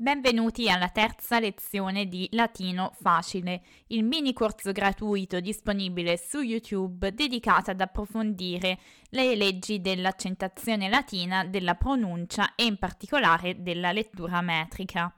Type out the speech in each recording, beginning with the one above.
Benvenuti alla terza lezione di Latino Facile, il mini corso gratuito disponibile su YouTube dedicato ad approfondire le leggi dell'accentazione latina, della pronuncia e in particolare della lettura metrica.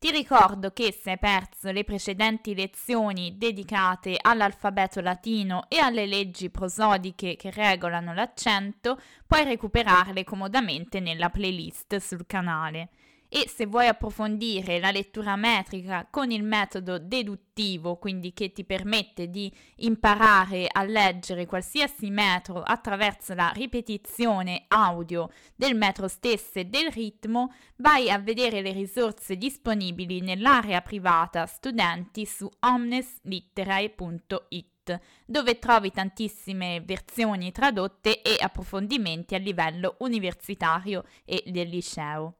Ti ricordo che se hai perso le precedenti lezioni dedicate all'alfabeto latino e alle leggi prosodiche che regolano l'accento, puoi recuperarle comodamente nella playlist sul canale e se vuoi approfondire la lettura metrica con il metodo deduttivo, quindi che ti permette di imparare a leggere qualsiasi metro attraverso la ripetizione audio del metro stesso e del ritmo, vai a vedere le risorse disponibili nell'area privata studenti su omneslitterae.it dove trovi tantissime versioni tradotte e approfondimenti a livello universitario e del liceo.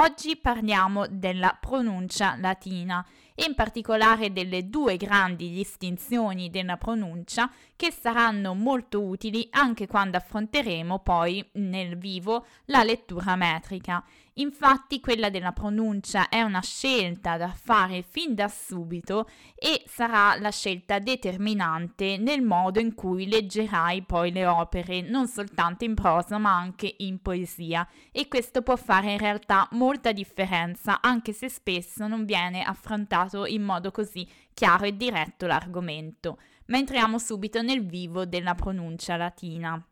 Oggi parliamo della pronuncia latina in particolare delle due grandi distinzioni della pronuncia che saranno molto utili anche quando affronteremo poi nel vivo la lettura metrica. Infatti quella della pronuncia è una scelta da fare fin da subito e sarà la scelta determinante nel modo in cui leggerai poi le opere, non soltanto in prosa ma anche in poesia e questo può fare in realtà molta differenza anche se spesso non viene affrontato affrontato in modo così chiaro e diretto l'argomento, ma entriamo subito nel vivo della pronuncia latina.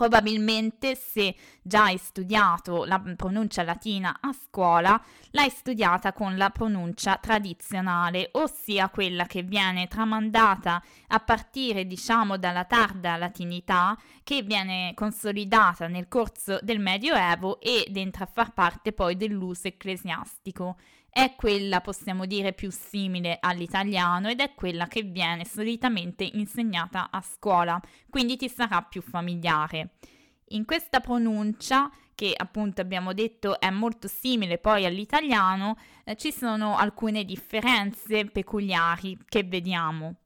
Probabilmente se già hai studiato la pronuncia latina a scuola, l'hai studiata con la pronuncia tradizionale, ossia quella che viene tramandata a partire, diciamo, dalla tarda latinità, che viene consolidata nel corso del Medioevo ed entra a far parte poi dell'uso ecclesiastico è quella, possiamo dire, più simile all'italiano ed è quella che viene solitamente insegnata a scuola, quindi ti sarà più familiare. In questa pronuncia, che appunto abbiamo detto è molto simile poi all'italiano, eh, ci sono alcune differenze peculiari che vediamo.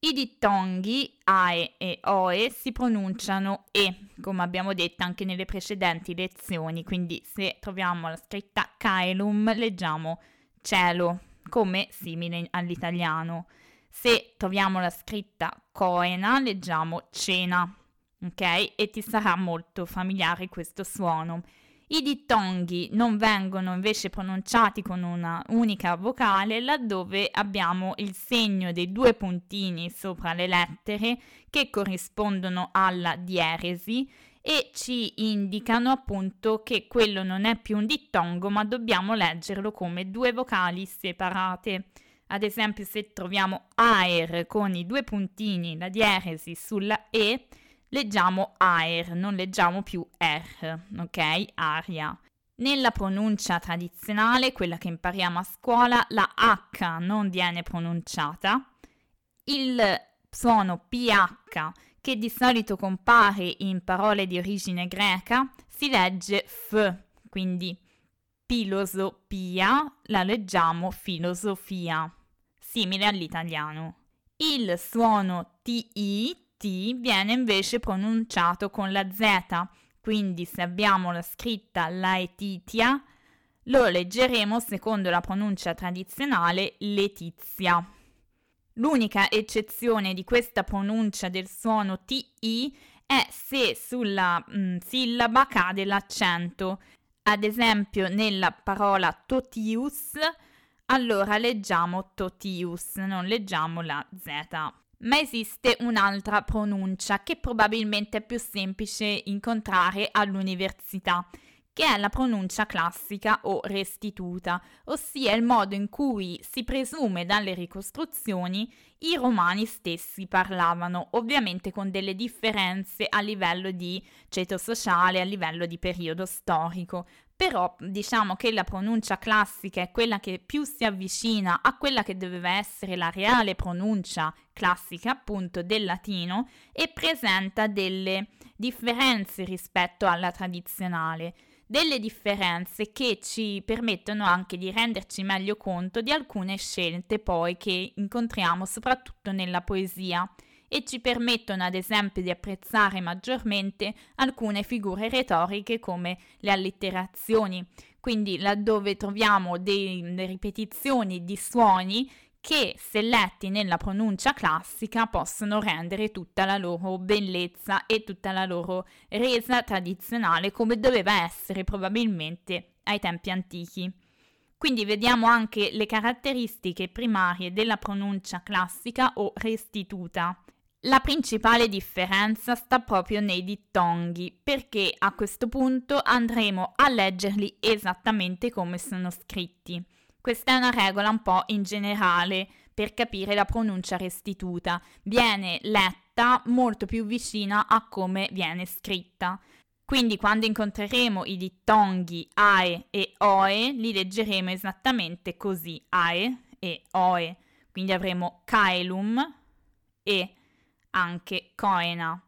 I dittonghi AE e OE si pronunciano E, come abbiamo detto anche nelle precedenti lezioni, quindi se troviamo la scritta caelum leggiamo cielo, come simile all'italiano. Se troviamo la scritta coena leggiamo cena, ok? E ti sarà molto familiare questo suono. I dittonghi non vengono invece pronunciati con una unica vocale laddove abbiamo il segno dei due puntini sopra le lettere che corrispondono alla dieresi e ci indicano appunto che quello non è più un dittongo ma dobbiamo leggerlo come due vocali separate. Ad esempio se troviamo aer con i due puntini, la dieresi sulla e, leggiamo aer, non leggiamo più er, ok? Aria. Nella pronuncia tradizionale, quella che impariamo a scuola, la H non viene pronunciata. Il suono PH, che di solito compare in parole di origine greca, si legge F, quindi filosofia la leggiamo filosofia, simile all'italiano. Il suono TI T viene invece pronunciato con la Z, quindi se abbiamo la scritta Laetitia, lo leggeremo secondo la pronuncia tradizionale Letizia. L'unica eccezione di questa pronuncia del suono TI è se sulla mh, mm, sillaba cade l'accento. Ad esempio nella parola totius, allora leggiamo totius, non leggiamo la Z ma esiste un'altra pronuncia che probabilmente è più semplice incontrare all'università, che è la pronuncia classica o restituta, ossia il modo in cui si presume dalle ricostruzioni i romani stessi parlavano, ovviamente con delle differenze a livello di ceto sociale, a livello di periodo storico, però diciamo che la pronuncia classica è quella che più si avvicina a quella che doveva essere la reale pronuncia classica appunto del latino e presenta delle differenze rispetto alla tradizionale. Delle differenze che ci permettono anche di renderci meglio conto di alcune scelte poi che incontriamo soprattutto nella poesia e ci permettono ad esempio di apprezzare maggiormente alcune figure retoriche come le allitterazioni. quindi laddove troviamo delle ripetizioni di suoni che se letti nella pronuncia classica possono rendere tutta la loro bellezza e tutta la loro resa tradizionale come doveva essere probabilmente ai tempi antichi. Quindi vediamo anche le caratteristiche primarie della pronuncia classica o restituta. La principale differenza sta proprio nei dittonghi, perché a questo punto andremo a leggerli esattamente come sono scritti. Questa è una regola un po' in generale per capire la pronuncia restituta. Viene letta molto più vicina a come viene scritta. Quindi quando incontreremo i dittonghi AE e OE li leggeremo esattamente così, AE e OE. Quindi avremo Caelum e anche Coena.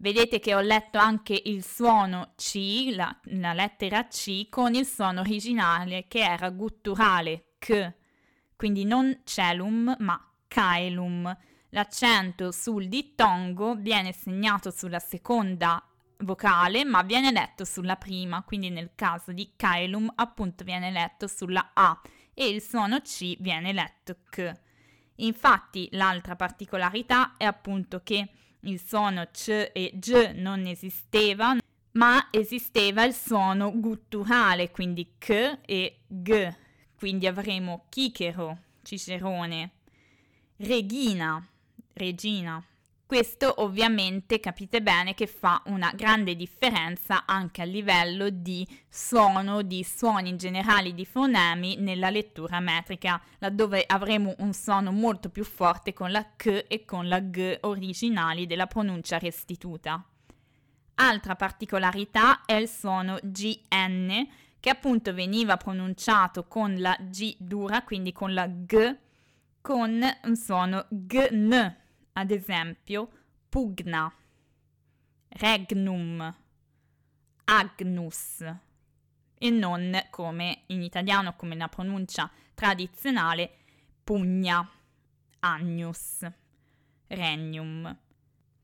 Vedete che ho letto anche il suono C, la, la, lettera C, con il suono originale che era gutturale, K, quindi non celum ma caelum. L'accento sul dittongo viene segnato sulla seconda vocale ma viene letto sulla prima, quindi nel caso di caelum appunto viene letto sulla A e il suono C viene letto K. Infatti l'altra particolarità è appunto che il suono C e G non esisteva, ma esisteva il suono gutturale, quindi K e G. Quindi avremo chichero, cicerone, regina, regina. Questo ovviamente capite bene che fa una grande differenza anche a livello di suono, di suoni in generale, di fonemi nella lettura metrica, laddove avremo un suono molto più forte con la K e con la G originali della pronuncia restituta. Altra particolarità è il suono GN, che appunto veniva pronunciato con la G dura, quindi con la G, con un suono GN ad esempio pugna, regnum, agnus e non come in italiano, come la pronuncia tradizionale, pugna, agnus, regnum.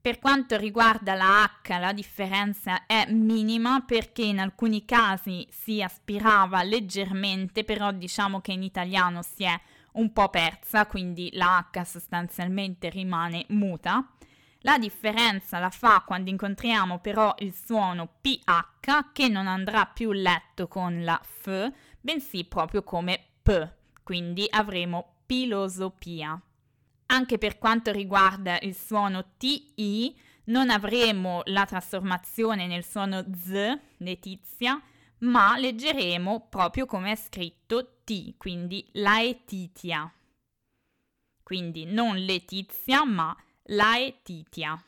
Per quanto riguarda la H, la differenza è minima perché in alcuni casi si aspirava leggermente, però diciamo che in italiano si è un po' persa, quindi la H sostanzialmente rimane muta. La differenza la fa quando incontriamo però il suono PH che non andrà più letto con la F, bensì proprio come P, quindi avremo pilosopia. Anche per quanto riguarda il suono TI, non avremo la trasformazione nel suono Z, Letizia, ma leggeremo proprio come è scritto T, quindi Laetitia. Quindi non Letizia, ma Laetitia.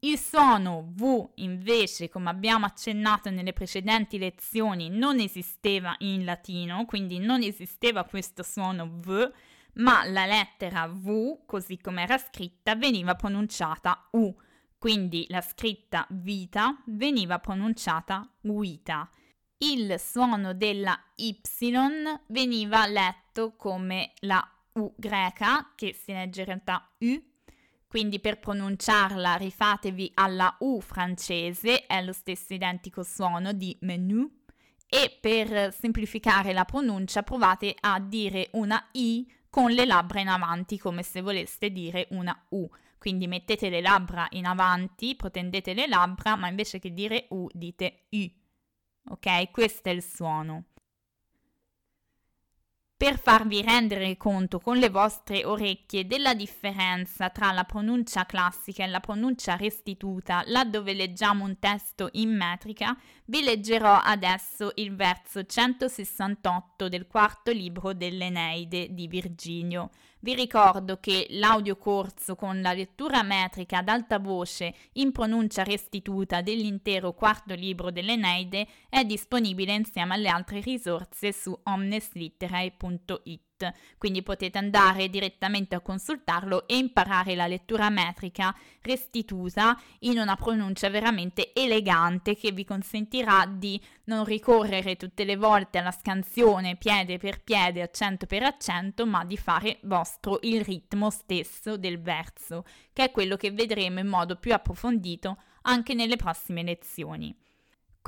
Il suono V invece, come abbiamo accennato nelle precedenti lezioni, non esisteva in latino, quindi non esisteva questo suono V, ma la lettera V, così come era scritta, veniva pronunciata U, quindi la scritta vita veniva pronunciata uita il suono della Y veniva letto come la U greca, che si legge in realtà U, quindi per pronunciarla rifatevi alla U francese, è lo stesso identico suono di menu, e per semplificare la pronuncia provate a dire una I con le labbra in avanti, come se voleste dire una U. Quindi mettete le labbra in avanti, protendete le labbra, ma invece che dire U dite U ok? Questo è il suono. Per farvi rendere conto con le vostre orecchie della differenza tra la pronuncia classica e la pronuncia restituta, laddove leggiamo un testo in metrica, vi leggerò adesso il verso 168 del quarto libro dell'Eneide di Virginio. Vi ricordo che l'audiocorso con la lettura metrica ad alta voce in pronuncia restituta dell'intero quarto libro dell'Eneide è disponibile insieme alle altre risorse su omneslitterae.it quindi potete andare direttamente a consultarlo e imparare la lettura metrica restituta in una pronuncia veramente elegante che vi consentirà di non ricorrere tutte le volte alla scansione piede per piede, accento per accento, ma di fare vostro il ritmo stesso del verso, che è quello che vedremo in modo più approfondito anche nelle prossime lezioni.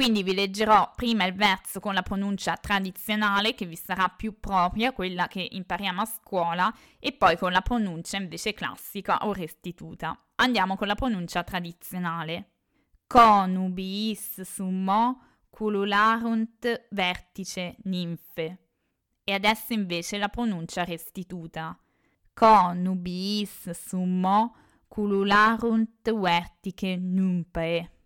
Quindi vi leggerò prima il verso con la pronuncia tradizionale che vi sarà più propria, quella che impariamo a scuola, e poi con la pronuncia invece classica o restituta. Andiamo con la pronuncia tradizionale. Conubiis summo culularunt vertice ninfe. E adesso invece la pronuncia restituta. Conubiis summo culularunt vertice numpae.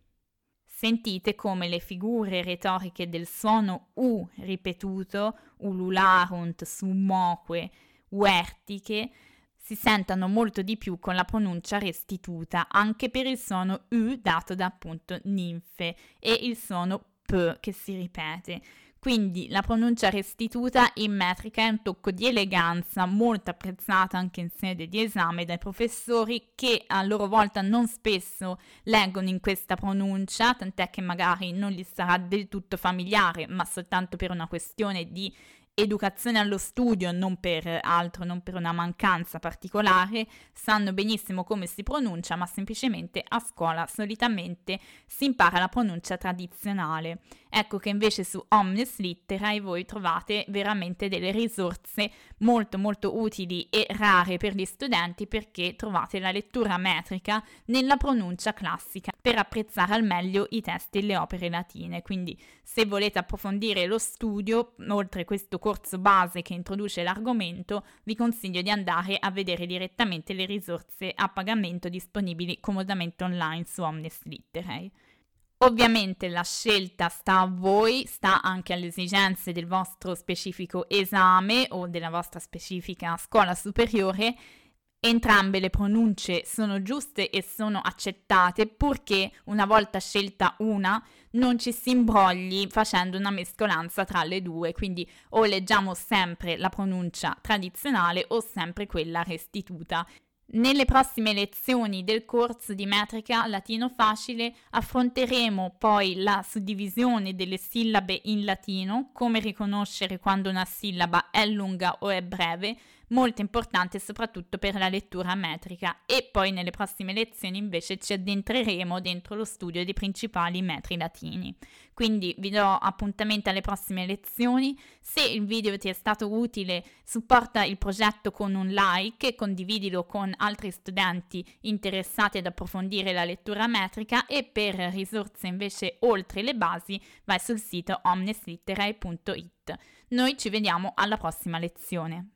Sentite come le figure retoriche del suono U ripetuto, ulularunt, summoque, vertiche, si sentono molto di più con la pronuncia restituta, anche per il suono U dato da appunto ninfe e il suono P che si ripete. Quindi la pronuncia restituta in metrica è un tocco di eleganza molto apprezzata anche in sede di esame dai professori che a loro volta non spesso leggono in questa pronuncia, tant'è che magari non gli sarà del tutto familiare, ma soltanto per una questione di educazione allo studio, non per altro, non per una mancanza particolare, sanno benissimo come si pronuncia, ma semplicemente a scuola solitamente si impara la pronuncia tradizionale. Ecco che invece su Omnis Litterae voi trovate veramente delle risorse molto molto utili e rare per gli studenti perché trovate la lettura metrica nella pronuncia classica per apprezzare al meglio i testi e le opere latine. Quindi se volete approfondire lo studio, oltre questo corso base che introduce l'argomento, vi consiglio di andare a vedere direttamente le risorse a pagamento disponibili comodamente online su Omnis Litterae. Ovviamente la scelta sta a voi, sta anche alle esigenze del vostro specifico esame o della vostra specifica scuola superiore. Entrambe le pronunce sono giuste e sono accettate purché una volta scelta una non ci si imbrogli facendo una mescolanza tra le due, quindi o leggiamo sempre la pronuncia tradizionale o sempre quella restituta. Nelle prossime lezioni del corso di metrica latino facile affronteremo poi la suddivisione delle sillabe in latino, come riconoscere quando una sillaba è lunga o è breve, molto importante soprattutto per la lettura metrica e poi nelle prossime lezioni invece ci addentreremo dentro lo studio dei principali metri latini. Quindi vi do appuntamento alle prossime lezioni. Se il video ti è stato utile, supporta il progetto con un like e condividilo con altri studenti interessati ad approfondire la lettura metrica e per risorse invece oltre le basi vai sul sito omneslitterae.it. Noi ci vediamo alla prossima lezione.